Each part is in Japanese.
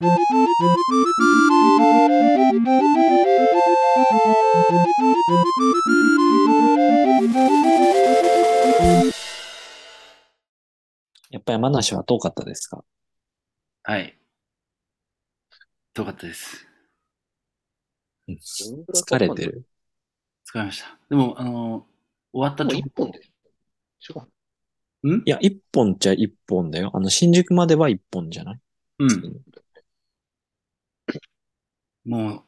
やっぱ山梨は遠かったですか？はい。遠かったです。疲れてる。疲れました。でも、あの、終わったもう直一本で。違う。ん？いや、一本っちゃ一本だよ。あの、新宿までは一本じゃない？うん。も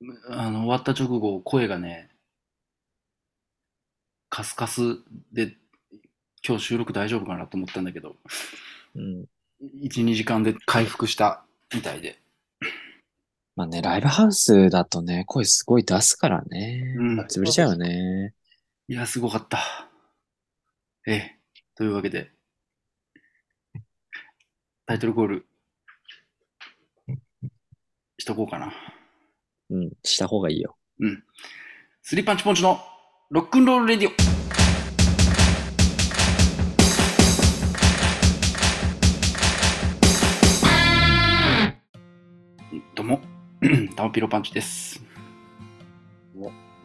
う、あの、終わった直後、声がね、カスカスで、今日収録大丈夫かなと思ったんだけど、うん。1、2時間で回復したみたいで。まあね、ライブハウスだとね、声すごい出すからね。うん潰れちゃうよね。いや、すごかった。ええ。というわけで、タイトルコール、しとこうかな。うん、した方がいいよ。うん。スリーパンチポンチのロックンロールレディオ。どうも、タマピロパンチです。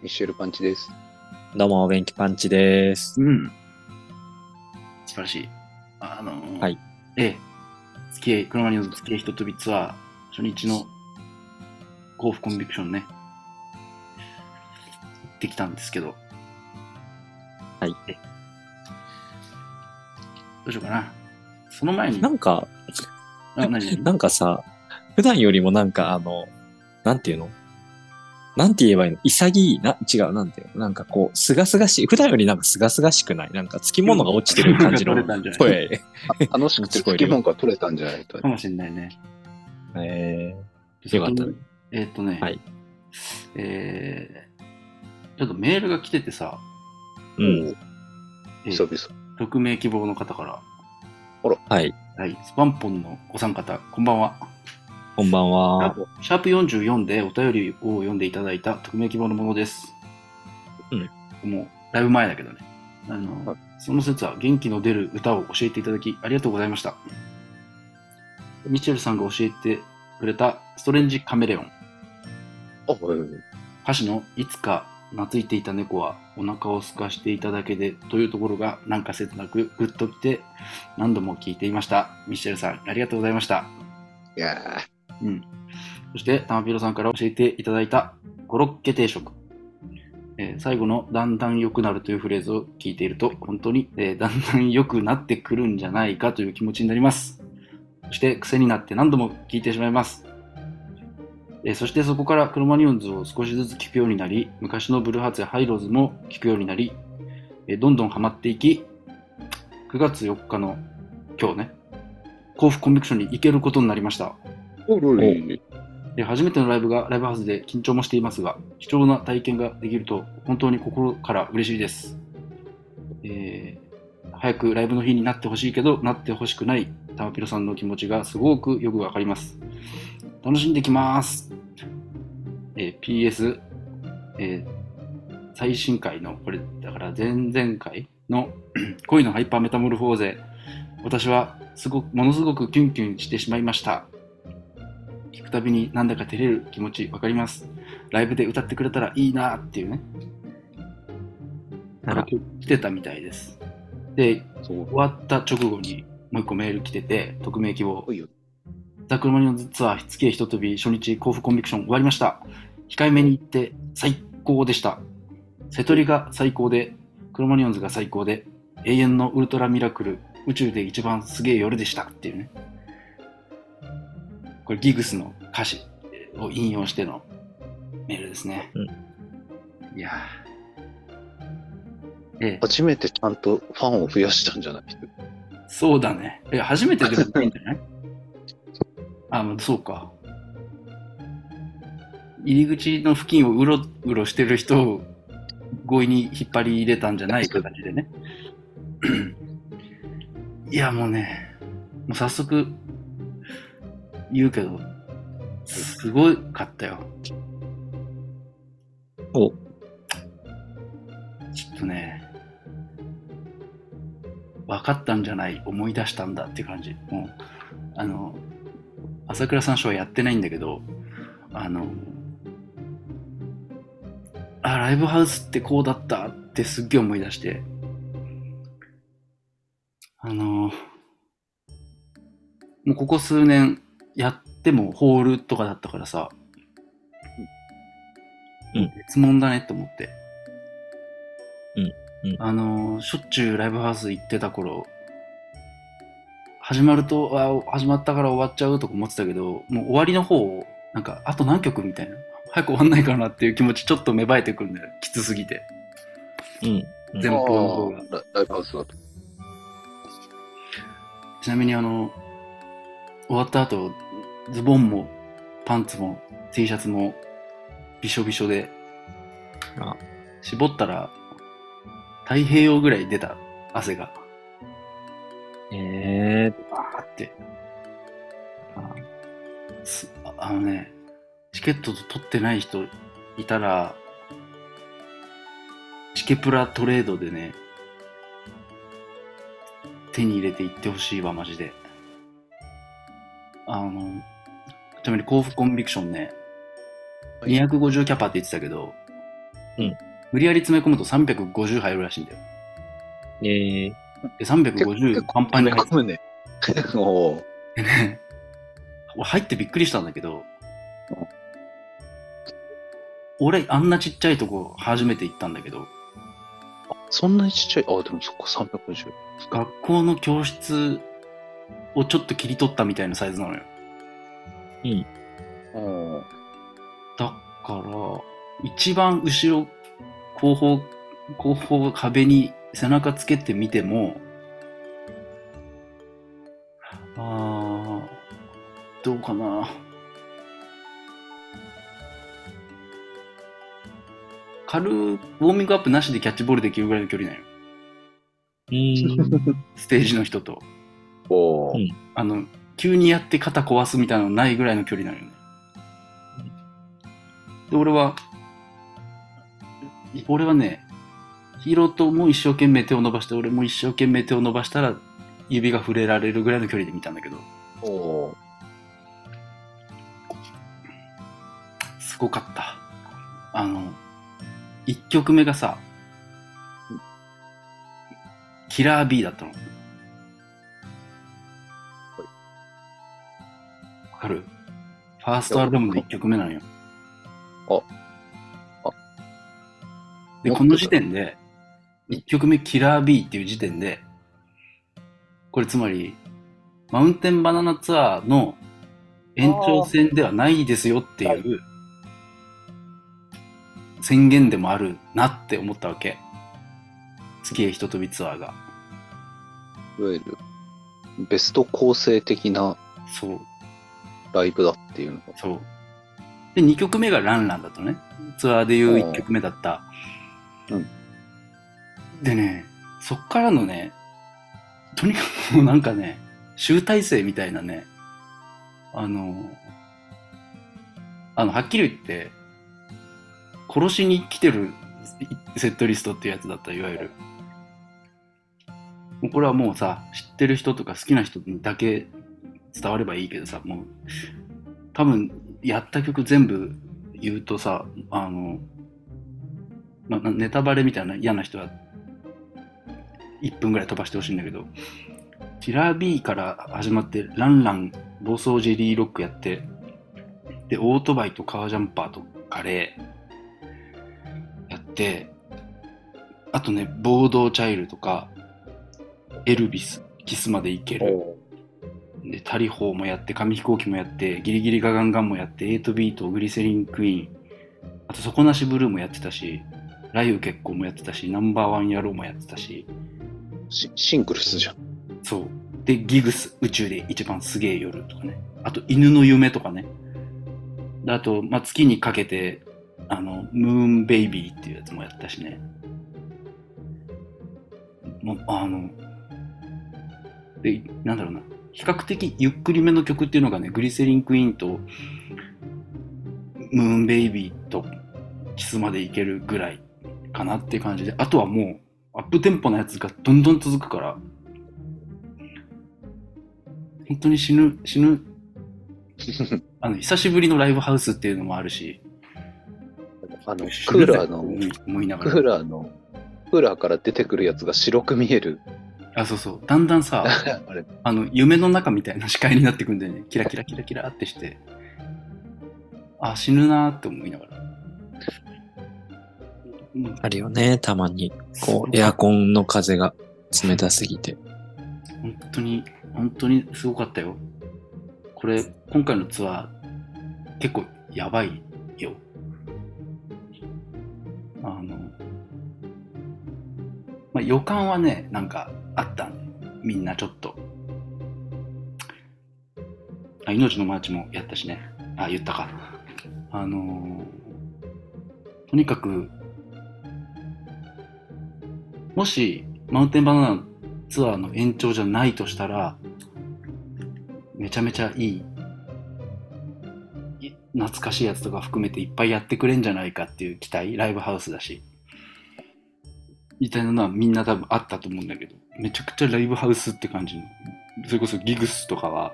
ミシェルパンチです。どうも、お元気パンチです。うん。素晴らしい。あのーはい。ええ。付き合い、車にの付き合いひととびツアー、初日の甲府コンビクションね、行ってきたんですけど。はいえ。どうしようかな。その前に、なんか、なんかさ、普段よりもなんかあの、なんていうの？なんて言えばいいの？潔いな、違う、なんていうの？なんかこう、すがすがしい。普段よりなんかすがすがしくない？なんかつきものが落ちてる感じの 声。あ楽しくてつきもんが取れたんじゃないとか。もしれないね。えー、よかったね。えーっとね、はいえー、ちょっとメールが来ててさ、うん。えー久々。匿名希望の方から、はい。はい、スパンポンのお三方、こんばんは。こんばんは。シャープ44でお便りを読んでいただいた匿名希望のものです。もう、だいぶ前だけどね。あの、はいその説は元気の出る歌を教えていただきありがとうございました。ミッチェルさんが教えてくれたストレンジカメレオン。歌詞のいつか懐いていた猫はお腹を空かしていただけでというところがなんか切なくグッときて何度も聞いていました。ミッシェルさんありがとうございました。いやうん。そして、たまぴろさんから教えていただいたコロッケ定食。えー最後のだんだん良くなるというフレーズを聞いていると、本当に、えー だんだん良くなってくるんじゃないかという気持ちになります。そして、癖になって何度も聞いてしまいます。えーそしてそこからクロマニオンズを少しずつ聞くようになり、昔のブルーハーツやハイローズも聞くようになり、えーどんどんハマっていき、9月4日の今日ね、甲府コンビクションに行けることになりました。で初めてのライブがライブハウスで緊張もしていますが、貴重な体験ができると本当に心から嬉しいです。えー早くライブの日になってほしいけど、なってほしくないタマピロさんの気持ちがすごくよくわかります。楽しんできます。えー PS、えー最新回の、これ、だから前々回の 恋のハイパーメタモルフォーゼ、私はすごく、ものすごくキュンキュンしてしまいました。聞くたびになんだか照れる気持ちわかります。ライブで歌ってくれたらいいなっていうね。あら来てたみたいです。で。終わった直後にもう一個メール来てて、匿名希望。ザ・クロマニオンズツアー、火付けひととび初日甲府コンビクション終わりました。控えめに行って最高でした。瀬戸りが最高で、クロマニオンズが最高で、永遠のウルトラミラクル、宇宙で一番すげえ夜でしたっていうね。これギグスの歌詞を引用してのメールですね。うんいやーええ、初めてちゃんとファンを増やしたんじゃない？そうだね。え、初めてでもないんじゃない？あ、まあそうか。入り口の付近をうろうろしてる人を強引に引っ張り入れたんじゃない形でね。いや、もうね、もう早速言うけど、すごかったよ。お、ちょっとね、分かったんじゃない、思い出したんだって感じ。もう、あの、朝倉さんショーはやってないんだけど、あの、あ、ライブハウスってこうだったってすっげえ思い出して、あの、もうここ数年やってもホールとかだったからさ、うん別物だねって思って。うんうんあの、しょっちゅうライブハウス行ってた頃、始まると、あ、始まったから終わっちゃうとか思ってたけど、もう終わりの方を、なんか、あと何曲みたいな。早く終わんないかなっていう気持ちちょっと芽生えてくるんだよ。きつすぎて。うん。うん前方の方が。ラライブハウスだと。ちなみにあの、終わった後、ズボンもパンツも T シャツもびしょびしょで、あ絞ったら太平洋ぐらい出た汗が、えバーって。ああのね、チケット取ってない人いたら、チケプラトレードでね、手に入れていってほしいわ、マジで。あの、ちなみに甲府コンビクションね、はい250キャパって言ってたけど、うん無理やり詰め込むと350入るらしいんだよ。ー、えー、で、結350パンパンに入って込むね。お入ってびっくりしたんだけどうん、俺あんなちっちゃいとこ初めて行ったんだけど、そんなにちっちゃい？あ、でもそっか、350。学校の教室をちょっと切り取ったみたいなサイズなのよ。うん。だから、一番後ろ、後方、後方壁に背中つけてみても、あー、どうかな。軽いウォーミングアップなしでキャッチボールできるぐらいの距離なのよ。ステージの人と。おあの、急にやって肩壊すみたいなのないぐらいの距離なのよね。で、俺は、俺はね、ヒーローとも一生懸命手を伸ばして、俺も一生懸命手を伸ばしたら、指が触れられるぐらいの距離で見たんだけど、おーすごかった。一曲目がさ、キラー B だったの。わかる？ファーストアルバムの一曲目なのよ。ああで、この時点で、一曲目キラー B っていう時点で、これつまり、マウンテンバナナツアーの延長戦ではないですよっていう宣言でもあるなって思ったわけ。月へひととびツアーが。いわゆる、ベスト構成的なそう、ライブだっていうのが。そう。で、2曲目がランランだったのね。ツアーでいう1曲目だった。うんでね、そっからのね、とにかくもうなんかね、集大成みたいなね、あの、あの、はっきり言って、殺しに来てるセットリストっていうやつだった、いわゆる。これはもうさ、知ってる人とか好きな人にだけ伝わればいいけどさ、もう、多分、やった曲全部言うとさ、あの、ま、ネタバレみたいな嫌な人は、1分ぐらい飛ばしてほしいんだけど、キラー B から始まって、ランラン、暴走ジェリーロックやって、で、オートバイとカージャンパーとカレーて、あとね、ボードチャイルとか、エルビス、キスまでいける。おで、タリホーもやって、紙飛行機もやって、ギリギリガガンガンもやって、8ビート、グリセリンクイーン、あと底なしブルーもやってたし、ラユ結婚もやってたし、ナンバーワン野郎もやってたし、シシングルスじゃん。そう。で、ギグス、宇宙で一番すげえ夜とかね。あと、犬の夢とかね。であと、まあ、月にかけて、あの、ムーンベイビーっていうやつもやったしね。もう、あの、で、なんだろうな。比較的ゆっくりめの曲っていうのがね、グリセリンクイーンと、ムーンベイビーとキスまでいけるぐらいかなって感じで、あとはもう、アップテンポなやつがどんどん続くから、本当に死ぬ、死ぬ あの、久しぶりのライブハウスっていうのもあるし、あの、クーラーの、うん思いながクら。ーラーの、クーラーから出てくるやつが白く見える。あ、そうそう。だんだんさ、あれ、あの、夢の中みたいな視界になってくんだよね。キラキラキラキラってして。あ、死ぬなーって思いながら。うんあるよね、たまに。こう、エアコンの風が冷たすぎて。本当に、本当にすごかったよ。これ、今回のツアー、結構やばいよ。あの、まあ、予感はね、なんかあったんみんなちょっと。あ、命のマーチもやったしね。あ、言ったか。あのーとにかく、もし、マウンテンバナナツアーの延長じゃないとしたら、めちゃめちゃい、い懐かしいやつとか含めていっぱいやってくれんじゃないかっていう期待、ライブハウスだし。みたいなのはみんな多分あったと思うんだけど、めちゃくちゃライブハウスって感じの。それこそギグスとかは、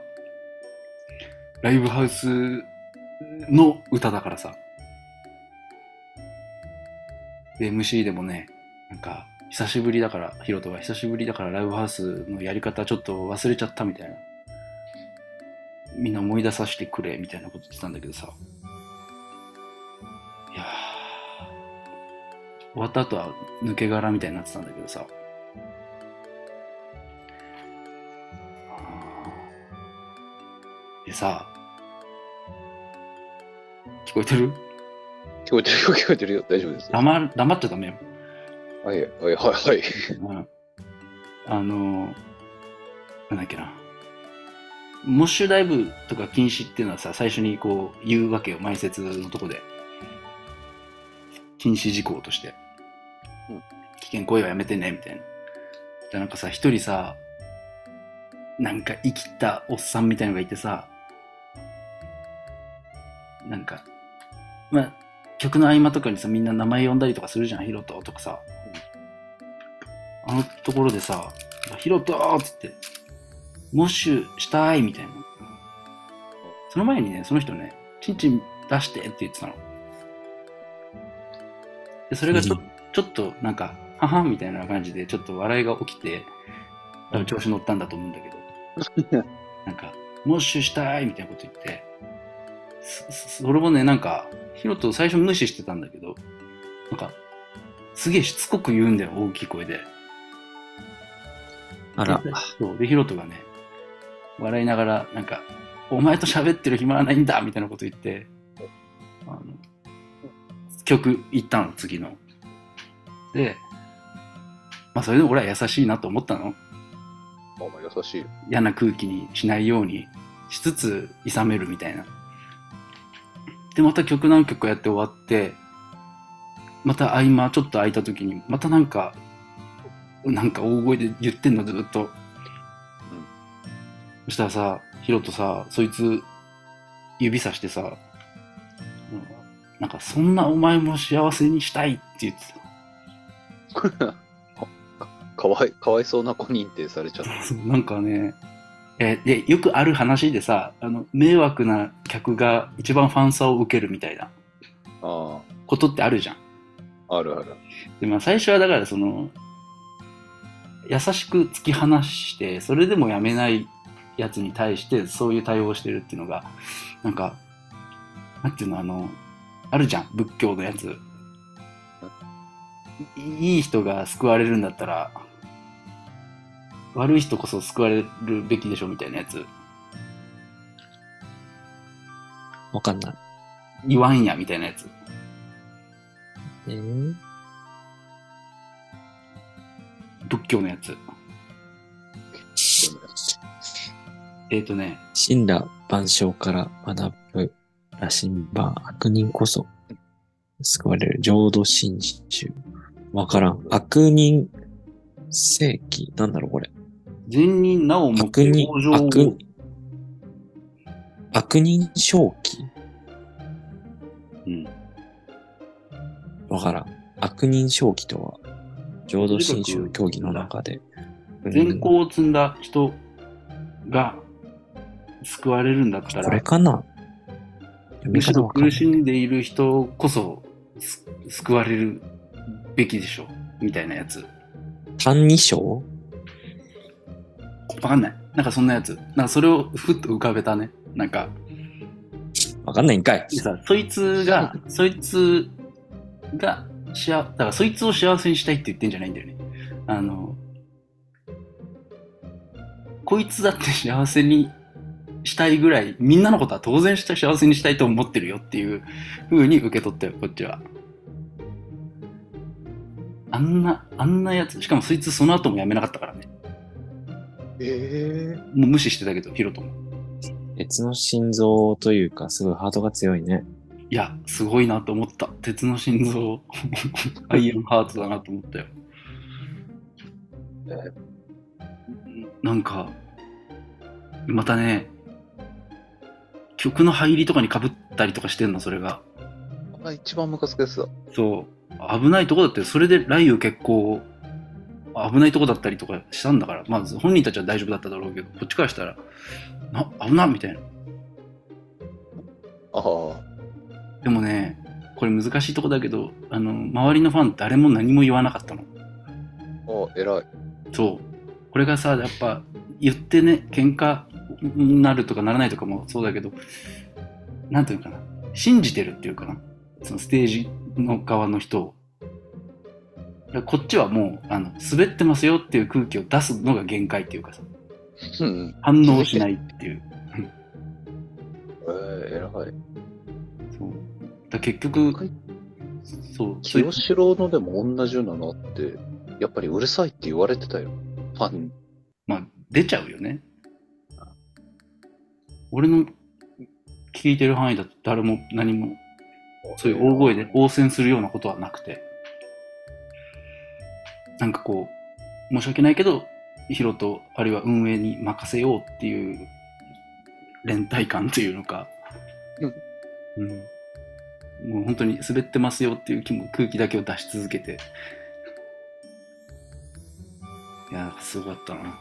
ライブハウスの歌だからさ。で、MC でもね、なんか、久しぶりだから、ヒロトが久しぶりだからライブハウスのやり方ちょっと忘れちゃったみたいな。みんな思い出させてくれみたいなこと言ってたんだけどさ。いやー終わった後は抜け殻みたいになってたんだけどさ。でさ、聞こえてる？聞こえてるよ、聞こえてるよ。大丈夫です。は黙る黙っちゃダメよ。い、はい、はい、はい。うんあの、なんだっけな。モッシュダイブとか禁止っていうのはさ、最初にこう言うわけよ、前説のとこで。禁止事項として。うん危険行為はやめてね、みたいな。でなんかさ、一人さ、なんか生きったおっさんみたいのがいてさ、なんか、まあ、曲の合間とかにさ、みんな名前呼んだりとかするじゃん、ヒロトとかさ。あのところでさ、ヒロトーっつって、モッシュしたいみたいな。その前にね、その人ね、チンチン出してって言ってたの。で、それがちょ,、うんちょっとなんか、ははんみたいな感じで、ちょっと笑いが起きて、多分調子乗ったんだと思うんだけど、なんか、モッシュしたいみたいなこと言って、それもね、なんか、ヒロト最初無視してたんだけど、なんか、すげえしつこく言うんだよ、大きい声で。あら、そう。で、ヒロトがね、笑いながら、なんか、お前と喋ってる暇はないんだみたいなこと言って、あの、曲行ったの、次の。で、まあ、それでも俺は優しいなと思ったの。あ、まあ、優しいよ。嫌な空気にしないようにしつつ、諌めるみたいな。で、また曲何曲かやって終わって、また合間ちょっと空いた時に、またなんか、なんか大声で言ってんの、ずっと。そしたらさ、ヒロとさ、そいつ、指さしてさ、うんなんか、そんなお前も幸せにしたいって言ってた。かわい、かわいそうな子認定されちゃった。なんかね、えで、よくある話でさ、あの、迷惑な客が一番ファンサを受けるみたいなあことってあるじゃん。あ、あるある。で、まあ最初はだからその、優しく突き放して、それでもやめないやつに対してそういう対応をしてるっていうのが、なんか、なんていうの、あの、あるじゃん、仏教のやつ。いいい人が救われるんだったら、悪い人こそ救われるべきでしょみたいなやつ。わかんない。言わんやみたいなやつ。えー、仏教のやつ。えっ、とね、死んだ万象から学ぶ羅針盤悪人こそ救われる浄土真宗。わからん。悪人正規なんだろうこれ。善人なおも悪人悪、悪人正気うん。わからん。悪人正気とは、浄土真宗の教義の中で。善行を積んだ人が救われるんだったこれら、かな？むしろ苦しんでいる人こそす救われるべきでしょ、みたいなやつ。単二章わかんない。なんかそんなやつ。なんかそれをふっと浮かべたね。なんか、わかんないんかい。でさ、そいつが、そいつが、しあ、だからそいつを幸せにしたいって言ってんじゃないんだよね。あの、こいつだって幸せにしたいぐらい、みんなのことは当然した幸せにしたいと思ってるよっていう風に受け取ったよ、こっちは。あんな、あんなやつ、しかもそいつその後も辞めなかったからね。ええもう無視してたけど、ヒロトも。鉄の心臓というか、すごいハートが強いね。いや、すごいなと思った。鉄の心臓、アイアンハートだなと思ったよ。なんか、またね、曲の入りとかに被ったりとかしてんの、それが。あ一番ムカつくやつだ。そう。危ないとこだって、それで雷雨結構、危ないとこだったりとかしたんだから、まず本人たちは大丈夫だっただろうけど、こっちからしたら、な、危なみたいな。ああ。でもね、これ難しいとこだけど、あの、周りのファン誰も何も言わなかったの。あ偉い。そう。これがさ、やっぱ言ってね、喧嘩になるとかならないとかもそうだけど、なんていうのかな。信じてるっていうかな。そのステージの側の人を。こっちはもう、あの、滑ってますよっていう空気を出すのが限界っていうかさ、うん。反応しないっていう。えー、偉い。そう。だ結局、そう、清志郎のでも同じようなのあって、やっぱりうるさいって言われてたよ。ファンに。まあ、出ちゃうよね。俺の聞いてる範囲だと誰も何も、そういう大声で応戦するようなことはなくて、なんかこう、申し訳ないけど、ヒロと、あるいは運営に任せようっていう連帯感というのか、うん。もう本当に滑ってますよっていう気も空気だけを出し続けて、いや、すごかったな。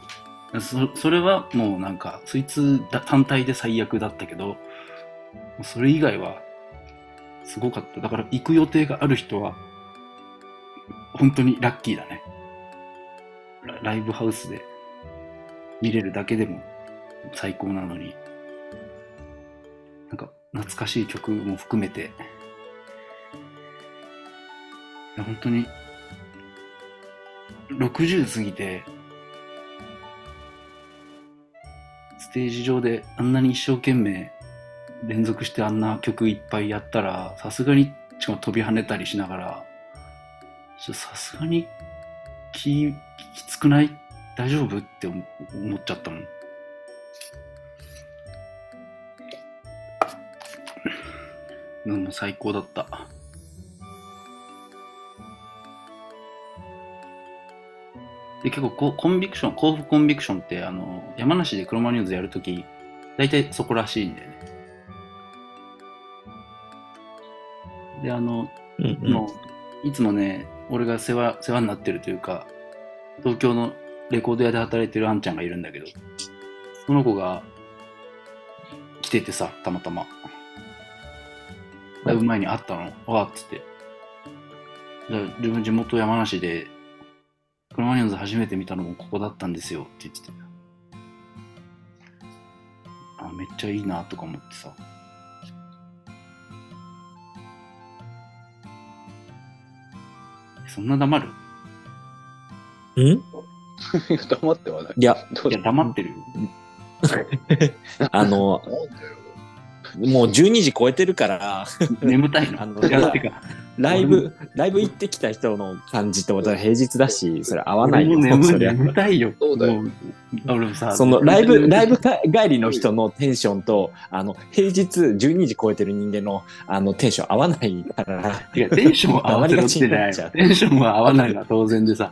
そそれはもうなんか、そいつだ単体で最悪だったけど、それ以外はすごかった。だから行く予定がある人は、本当にラッキーだね。ライブハウスで見れるだけでも最高なのに、なんか懐かしい曲も含めて、本当に60過ぎて、ステージ上であんなに一生懸命連続してあんな曲いっぱいやったら、さすがに、しかも飛び跳ねたりしながら、さすがに気、きつくない？大丈夫？って思っちゃったもん。うん、最高だった。で結構こうコンビクション、甲府コンビクションってあの山梨でクロマニューズやるとき、大体そこらしいんだよね。で、あの、うんうん。もういつもね、俺が世話世話になってるというか、東京のレコード屋で働いてるあんちゃんがいるんだけど、その子が来ててさ、たまたま。だいぶ前に会ったの、わーっつって。だ自分地元山梨で、クロマニョンズ初めて見たのもここだったんですよって言ってて。あ、めっちゃいいなとか思ってさ。そんな黙る？ん？黙ってはない。いや、いや、黙ってるよ。あの。もう12時超えてるから、眠たいの？あのいやてかライブ、ライブ行ってきた人の感じってことは平日だし、それ合わないよ。俺も眠そりゃ。眠たいよ。そうだよ。もう俺もさ、そのライブ、ライブか帰りの人のテンションと、あの、平日12時超えてる人間の、あの、テンション合わないから、いや、テンションは合わせろってない。テンションは合わないのは当然でさ、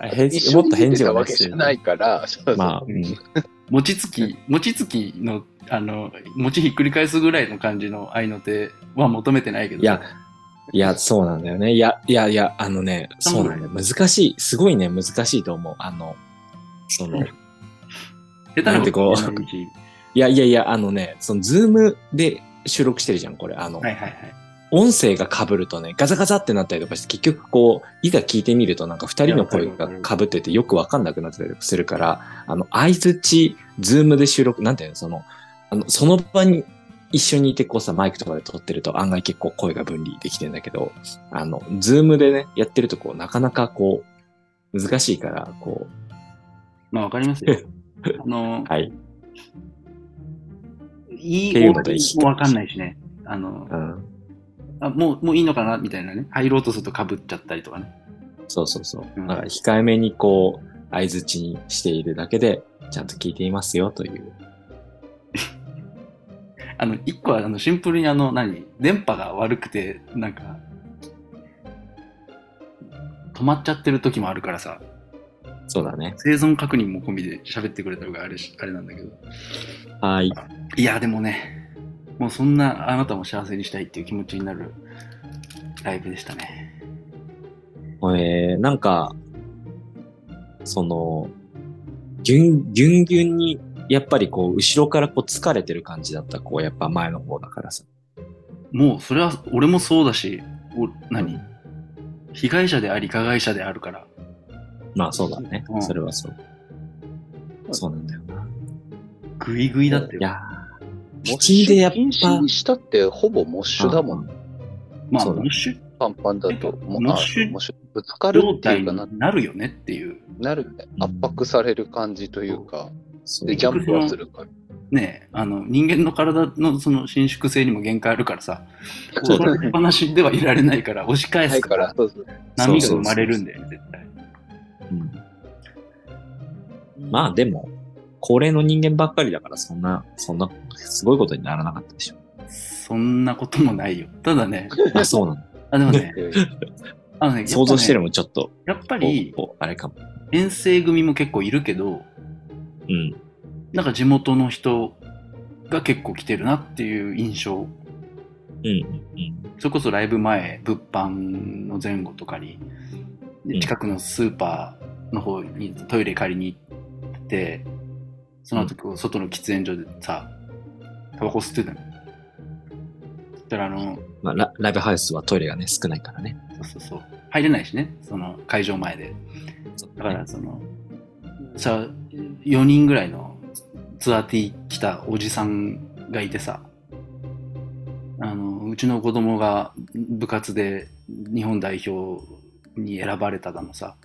平日、もっと返事たわけじゃないから、そうそう。まあ、うん。餅つき、餅つきの、あの、餅ひっくり返すぐらいの感じの愛の手は求めてないけど。いや、いや、そうなんだよね。いや、いや、いや、あのね、そうなんだよ。難しい。すごいね、難しいと思う。あの、その、下手なてこういやいやいや、あのね、そのズームで収録してるじゃん、これ。あの、はいはいはい。音声が被るとね、ガザガザってなったりとかして、結局こう、いざ聞いてみるとなんか二人の声が被っててよくわかんなくなってたりするから、あの、相づち、ズームで収録、なんていうの、その、あの、その場に一緒にいてこうさ、マイクとかで撮ってると案外結構声が分離できてんだけど、あの、ズームでね、やってるとこう、なかなかこう、難しいから、こまあわかりますよ。あのう、、はい。いいっていうのでもわかんないしね。あのう、ん。あもう、もういいのかなみたいなね。入ろうとすると被っちゃったりとかね。そうそうそう。うんだから控えめにこう、相づちにしているだけで、ちゃんと聞いていますよという。あの、一個は、あの、シンプルにあの、何？電波が悪くて、なんか、止まっちゃってる時もあるからさ、そうだね。生存確認も込みで喋ってくれたのがあれしあれなんだけど。はい。いや、でもね、もうそんなあなたも幸せにしたいっていう気持ちになるライブでしたね。えー、なんか、その、ギュン、ギュンギュンに、やっぱりこう、後ろからこう疲れてる感じだった、こう、やっぱ前の方だからさ。もう、それは俺もそうだし、お何？被害者であり加害者であるから。まあそうだねう。んそれはそう。そうなんだよな。グイグイだっていや口でやっぱに、したってほぼモッシュだもん。まあ、そうだモッシュパンパンだと。もモッシュあモッシュぶつかる状っていうかな、なるよねっていう。なるね。うん圧迫される感じというか、そうで、ジャンプはするから。ねえ、あの、人間の体のその伸縮性にも限界あるからさ、そうだ押されっぱなしではいられないから、押し返すからら、そうそう波が生まれるんだよね、絶対。うんまあでも、高齢の人間ばっかりだから、そんな、そんな、すごいことにならなかったでしょ。そんなこともないよ。ただね、あ、そうなの。あ、でもね、えあのね、想像してるももちょっと、やっぱこりあれかも。遠征組も結構いるけど、うん。なんか地元の人が結構来てるなっていう印象。うん。うん。それこそライブ前、物販の前後とかに、近くのスーパーの方にトイレ借りに行って、その後こう外の喫煙所でさ、タバコ吸ってたの。たらあの、まあラ、ライブハウスはトイレがね、少ないからね。そうそうそう、入れないしね、その会場前で。だかねらその、さ、4人ぐらいのツアーティー来たおじさんがいてさ、あの、うちの子供が部活で日本代表に選ばれただのさ、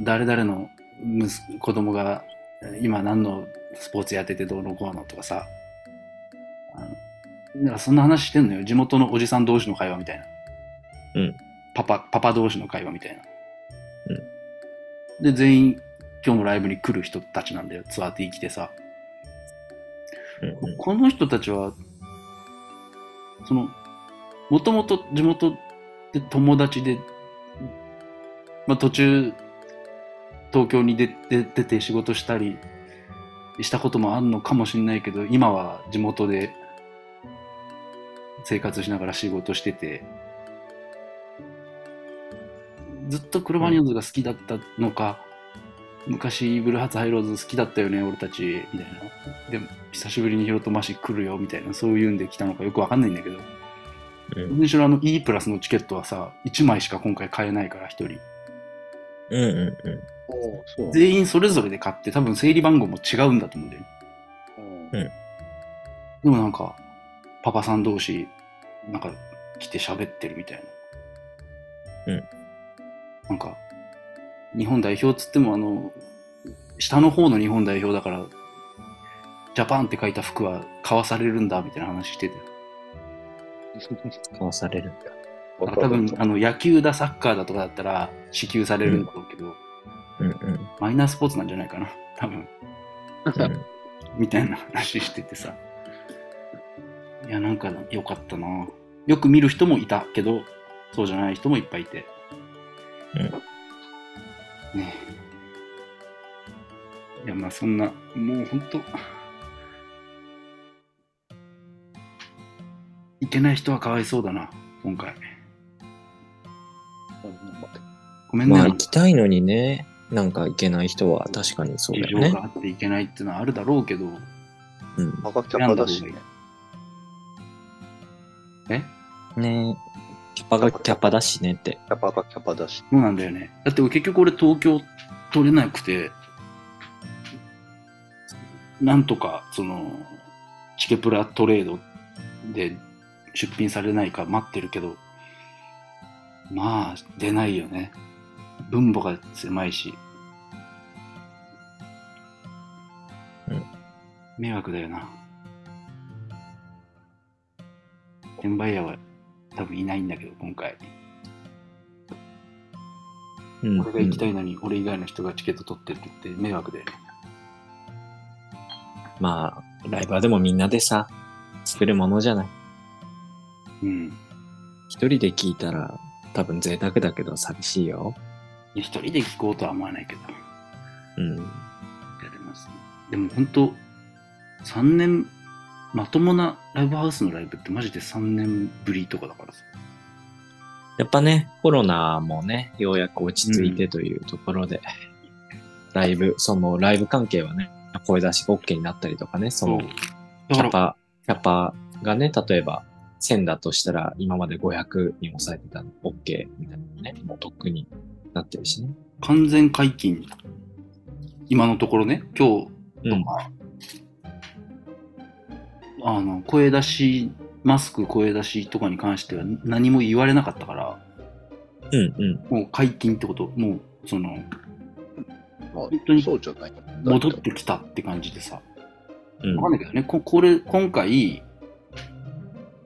誰々の息子子供が今何のスポーツやっててどうのこうのとかさ、あのなんかそんな話してんのよ。地元のおじさん同士の会話みたいな。うん。パパ、パパ同士の会話みたいな。で、全員今日のライブに来る人たちなんだよ。ツアーティー来てさ。うんうんこの人たちは、その、もともと地元で友達で、まあ途中、東京に出て出て仕事したりしたこともあんのかもしれないけど、今は地元で生活しながら仕事してて、ずっとクロマニオンズが好きだったのか、昔ブルーハーツハイローズ好きだったよね、俺たち、みたいな。でも、久しぶりにヒロトマシ来るよ、みたいな、そういうんで来たのかよくわかんないんだけど、うんむしろあの E プラスのチケットはさ、1枚しか今回買えないから、1人。うんうんうん。全員それぞれで買って、多分整理番号も違うんだと思うんだようんでもなんか、パパさん同士、なんか来て喋ってるみたいな。うん。なんか、日本代表っつってもあの、下の方の日本代表だから、ジャパンって書いた服は買わされるんだみたいな話してて。買わされるんだ。なんか多分、あの、野球だ、サッカーだとかだったら支給されるんだろうけど、うんうん。マイナースポーツなんじゃないかな。多分。うんみたいな話しててさ。いや、なんか良かったな。よく見る人もいたけど、そうじゃない人もいっぱいいて。ねえ。いや、まあそんな、もうほんと、いけない人はかわいそうだな、今回。ごめんね。まあ行きたいのにね、なんか行けない人は確かにそうだよね事情が。あっていけないっていうのはあるだろうけど、うん。パがキャパだしね。え？ねキャパがキャパだしねって。キャパがキャパだし。そうなんだよね。だって結局俺東京取れなくて、なんとかその、チケプラトレードで出品されないか待ってるけど、まあ出ないよね。分母が狭いし。うん迷惑だよな。転売屋は多分いないんだけど、今回。うん。俺が行きたいのに、俺以外の人がチケット取ってるって迷惑だよね。まあ、ライブはでもみんなでさ、作るものじゃない。うん。一人で聞いたら多分贅沢だけど寂しいよ。いや一人で聞こうとは思わないけど。いうん。や、でも、でも本当3年、まともなライブハウスのライブってマジで3年ぶりとかだからさ。やっぱね、コロナもね、ようやく落ち着いてというところで、ライブ、そのライブ関係はね、声出しが OK になったりとかね、その、だキャパ、キャパがね、例えば1000だとしたら今まで500に抑えてたの OK みたいなね、もうとっくになってるしね。完全解禁。今のところね、今日うん。とか、あの、声出し、マスク声出しとかに関しては何も言われなかったから、うんうん。もう解禁ってこと、もう、その、ま本当にあ、そうじゃない。戻ってきたって感じでさ。うんわかんないけどね、ここれ、今回、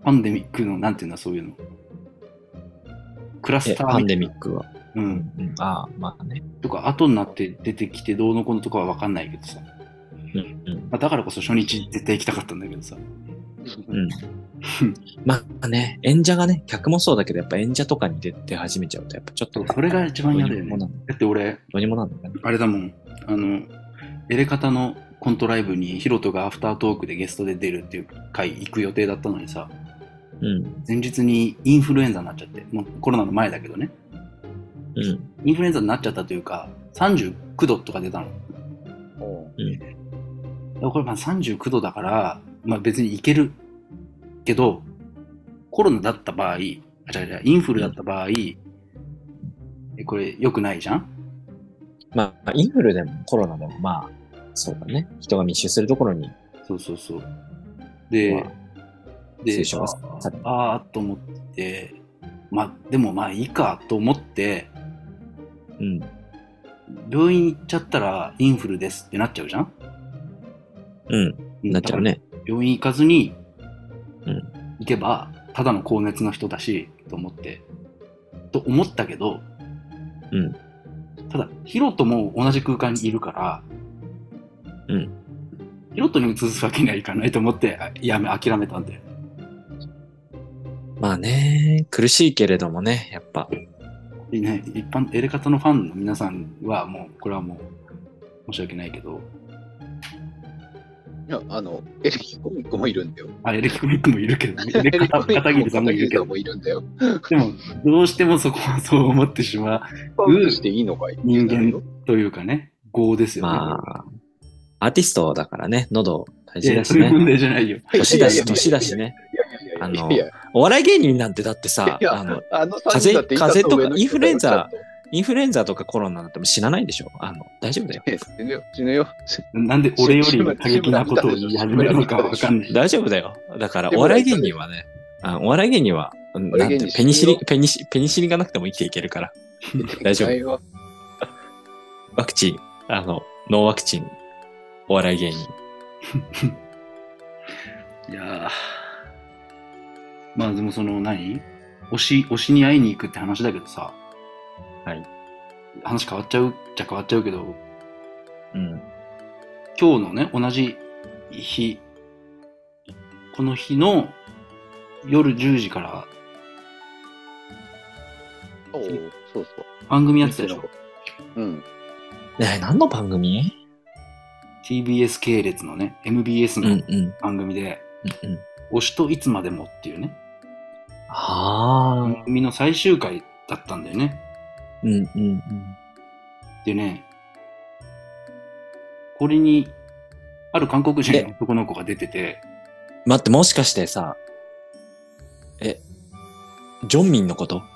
パンデミックの、なんていうんだ、そういうの。クラスえ、ターみたいなパンデミックは。う。うんん。ああ、まあね。とか、後になって出てきてどうのこうのとかはわかんないけどさ。うんうん。まあ、だからこそ初日絶対行きたかったんだけどさ。うん。まあね、演者がね、客もそうだけど、やっぱ演者とかに出て始めちゃうと、やっぱちょっと、それが一番嫌だよね。だって俺、どうにもなんだよね。あれだもん、あの、エレカタのコントライブにヒロトがアフタートークでゲストで出るっていう回行く予定だったのにさ、うん。前日にインフルエンザになっちゃって、もうコロナの前だけどね。うん。インフルエンザになっちゃったというか、39度とか出たの。うん。でこれまあ39度だから、まあ別にいけるけど、コロナだった場合、あ、違う違う、インフルだった場合、えこれ良くないじゃん？まあ、インフルでもコロナでも、まあ、そうだね。人が密集するところに、そうそうそう。で、まあでああーと思って、まあでもまあいいかと思って、うん。病院行っちゃったらインフルですってなっちゃうじゃん？うん。なっちゃうね。病院行かずに、うん行けば、ただの高熱の人だし、と思って、と思ったけど、うん。ただ、ヒロトも同じ空間にいるから、うん。ヒロトに移すわけにはいかないと思って、あやめ、諦めたんで。まあね、苦しいけれどもね、やっぱ。でね、一般、エレカタのファンの皆さんはもう、これはもう、申し訳ないけど、いや、あの、エレキコミックもいるんだよ。あ、エレキコミックもいるけどね、片桐さんもいるけど、もいるんだよ。でも、どうしてもそこはそう思ってしまうしていいのかい人間というかね、業ですよね。まあ、アーティストだからね、喉大事だしそういう問ね。題じゃないよ。年だし、いやいやいや年だしね。ああのお笑い芸人なんてだってさあの、風邪風邪とかインフルエンザインフルエンザとかコロナなんても知らないでしょ？あの、大丈夫だよ。え死ぬよ、死ぬよ。なんで俺より過激なことを言い始めるのかわかんない。大丈夫だよ。だから、お笑い芸人はね、あお笑い芸人は、うんなんてペニシリペニシ、ペニシリンがなくても生きていけるから。大丈夫ワクチン、あの、ノーワクチン、お笑い芸人。いやーまあでもその何？推し、推しに会いに行くって話だけどさ。はい。話変わっちゃうっちゃ変わっちゃうけど、うん。今日のね、同じ日、この日の夜10時からそうそうそう。番組やってたでしょ？うん。ねえ何の番組 ?TBS 系列のね、MBS の。番組で、うんうん。推しといつまでもっていうね、ああ。番組の最終回だったんだよね。うんうんうん。でね、これにある韓国人の男の子が出てて、待って、もしかしてさ、え、ジョンミンのこと？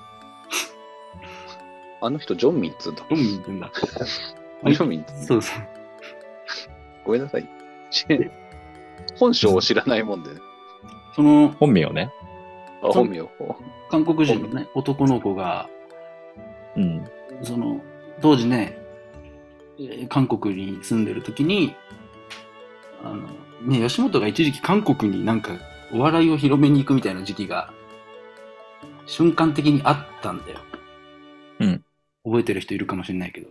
あの人、ジョンミンっつうんだ。ジョンミンって言うんだ。ジョンミンっつうんだそうそう。ごめんなさい。し 本性を知らないもんでね。その本名ね。あ、本名。韓国人のね、男の子が、うん。その、当時ね、えー韓国に住んでる時に、あの、ね、吉本が一時期韓国になんかお笑いを広めに行くみたいな時期が、瞬間的にあったんだよ。うん。覚えてる人いるかもしれないけど、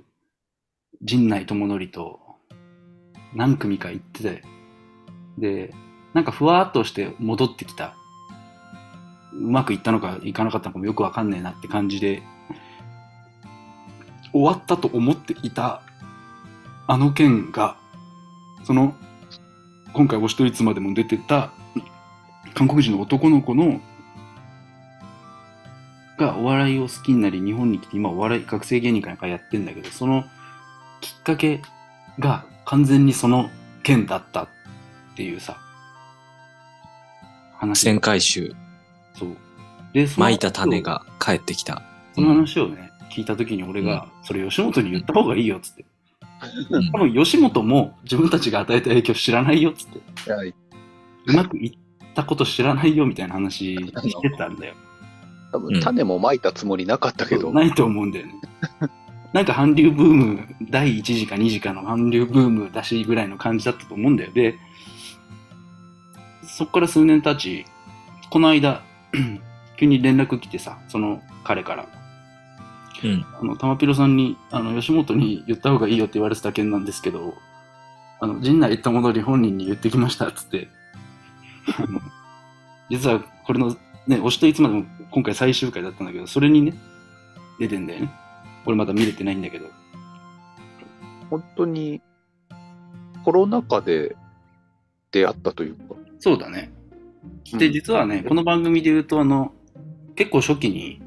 陣内智則と何組か行ってて、で、なんかふわーっとして戻ってきた。うまくいったのかいかなかったのかもよくわかんねえなって感じで、終わったと思っていたあの件が、その、今回お一人つまでも出てた韓国人の男の子のがお笑いを好きになり日本に来て今お笑い学生芸人かなんかやってんだけどそのきっかけが完全にその件だったっていうさ話。旋回収、そう。でその撒いた種が帰ってきた。その話をね、聞いた時に俺が、それ吉本に言った方がいいよっつって。うん多分吉本も自分たちが与えた影響知らないよっつって。いや、うまくいったこと知らないよみたいな話してたんだよ。うん多分種もまいたつもりなかったけど、ないと思うんだよね。なんか韓流ブーム、第1次か2次かの韓流ブームだしぐらいの感じだったと思うんだよ。で、そっから数年経ち、この間、急に連絡来てさ、その彼から。うん。あの、玉ピロさんに、あの、吉本に言った方がいいよって言われてた件なんですけど、あの、陣内行ったものに本人に言ってきました、つって。実は、これの、ね、推しといつまでも今回最終回だったんだけど、それにね、出てんだよね。俺まだ見れてないんだけど。本当にコロナ禍で出会ったというか。そうだね。で、うん実はね、この番組で言うと、あの、結構初期に、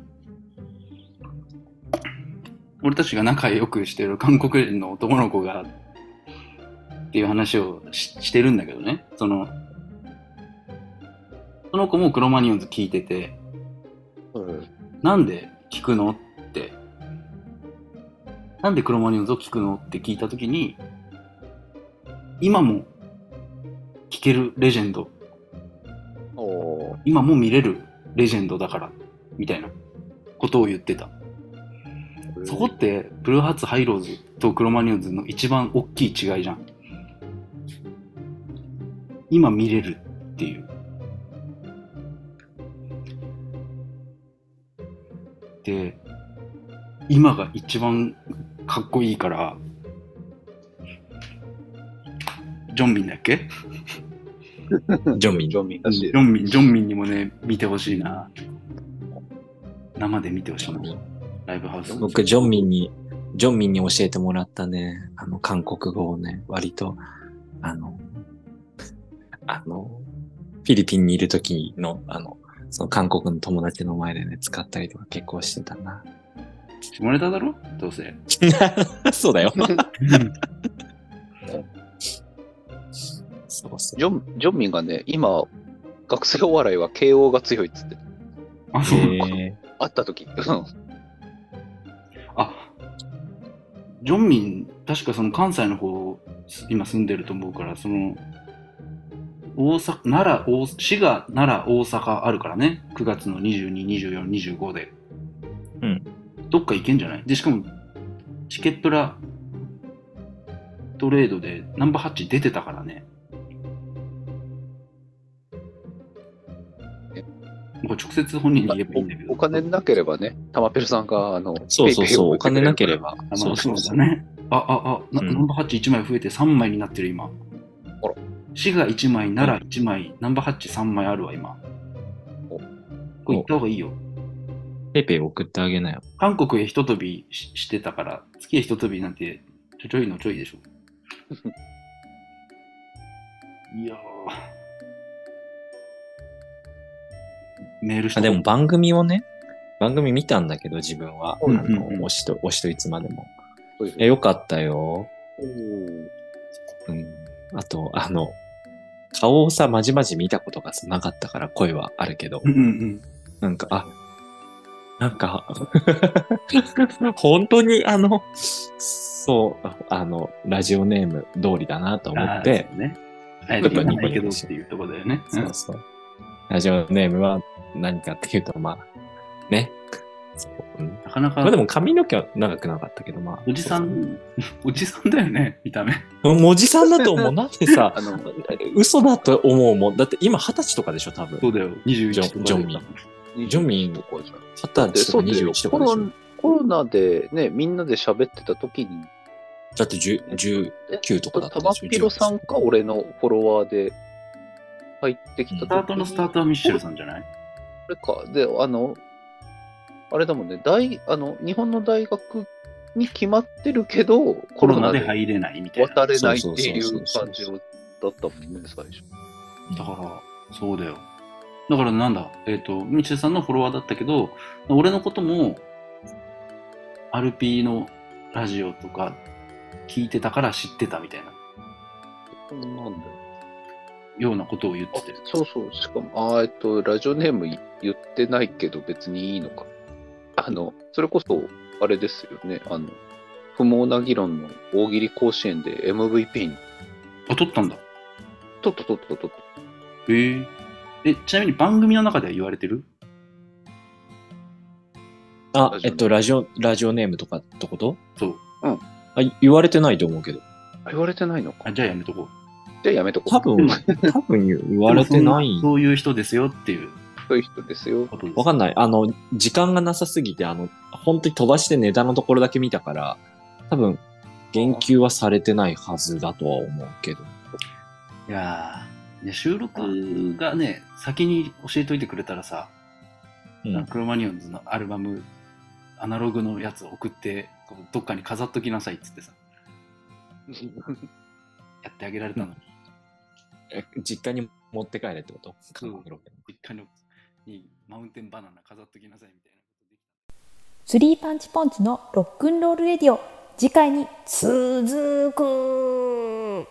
俺たちが仲良くしてる韓国人の男の子が、っていう話をししてるんだけどね。その、その子もクロマニオンズ聞いてて、うんなんで聞くのって、なんでクロマニオンズを聞くのって聞いたときに、今も聞けるレジェンド今も見れるレジェンドだから、みたいなことを言ってた。そこって、ブルーハーツハイローズとクロマニオンズの一番大きい違いじゃん。今見れるっていう。で、今が一番かっこいいから、ジョンミンだっけ？ジョンミンジ。ョンミンジ。ョンミン、ジョンミンにもね、見てほしいな。生で見てほしいな。ライブハウス。僕、ジョンミンに、ジョンミンに教えてもらったね、あの、韓国語をね、割と、あの、あの、フィリピンにいる時の、あの、その韓国の友達の前でね、使ったりとか結構してたな。下ネタだろ？どうせ。そうだよ。そうそう。ジョンジョンミンがね、今、学生お笑いは慶応が強いっつって。あ、そう。え会った時。ジョンミン、確かその関西の方、今住んでると思うから、その、大阪、奈良、大滋賀、奈良、大阪あるからね。9月の22、24、25で。うん。どっか行けんじゃない？で、しかも、チケットラトレードでナンバーハッチ出てたからね。直接本人に言えばいいんだけど。おお金なければね、タマペルさんが、あの、そうそうそう、お金なければ。あまあそうそうそう。だね。あ、あ、あ、なうんナンバーハッチ1枚増えて3枚になってる今。あら滋賀1枚、奈良1枚、ナンバーハッチ3枚あるわ今。おこれ行った方がいいよ。ペイペイ送ってあげなよ。韓国へひと飛びししてたから、月へひと飛びなんてちょちょいのちょいでしょ。いやー。メールしたあでも番組をね、番組見たんだけど、自分は。うんあの、推しと、推しといつまでも。え、よかったよ。うん。あと、あの、顔をさ、まじまじ見たことがなかったから声はあるけどう、んうんなんか、あ、なんか、本当にあの、そう、ああの、ラジオネーム通りだなとうん。思ってあ、ー、そうね。あえて言わないけどっていうところだよね。そうそう。ラジオネームは何かっていうと、まあ、ね。そううんなかなかまあでも髪の毛は長くなかったけど、まあ。おじさん、おじさんだよね、見た目。うん。おじさんだと思う？なんでさ あ、の、嘘だと思うもん。だって今二十歳とかでしょ、多分。そうだよ、21ジョとかジョンミンジョンミンとかじゃん二十歳とかで21とコかでしょロ。コロナでね、みんなで喋ってた時に、だって10 19とかだったたでしょまっぴろさんか俺のフォロワーで入ってきた時スタートのスタートはミッシェルさんじゃない？あれか。で、あの、あれだもんね、大、あの、日本の大学に決まってるけど、ココロナでで入れないみたいな。渡れないっていう感じだったもんね、最初。だから、そうだよ。だからなんだ、えっ、と、ミッシェルさんのフォロワーだったけど、俺のことも、アルピーのラジオとか聞いてたから知ってたみたいな、そうなんだよ。ようなことを言ってて。そうそう、しかも、あーえっと、ラジオネームい言ってないけど別にいいのか。あの、それこそ、あれですよね、あの、不毛な議論の大喜利甲子園で MVP に、あ、撮ったんだ。とっととっととっと。へえ。え、ちなみに番組の中では言われてる？あえっと、ラジオ、ラジオネームとかってこと？そう。あ、言われてないと思うけど。あ言われてないのかあ。じゃあやめとこう。じゃあやめとこう。多分、多分言われてないそういう人ですよっていうそういう人ですよ。わかんない。あの、時間がなさすぎて、あの、本当に飛ばしてネタのところだけ見たから、多分、言及はされてないはずだとは思うけど。いやーいや収録がね、先に教えといてくれたらさ、うん。クロマニオンズのアルバム、アナログのやつを送って、こうどっかに飾っときなさいっつってさ、やってあげられたのに、え実家に持って帰れってこと？韓国で実家のにマウンテンバナナ飾っときなさいみたいな。ことできスリーパンチポンチのロックンロールレディオ。次回に続く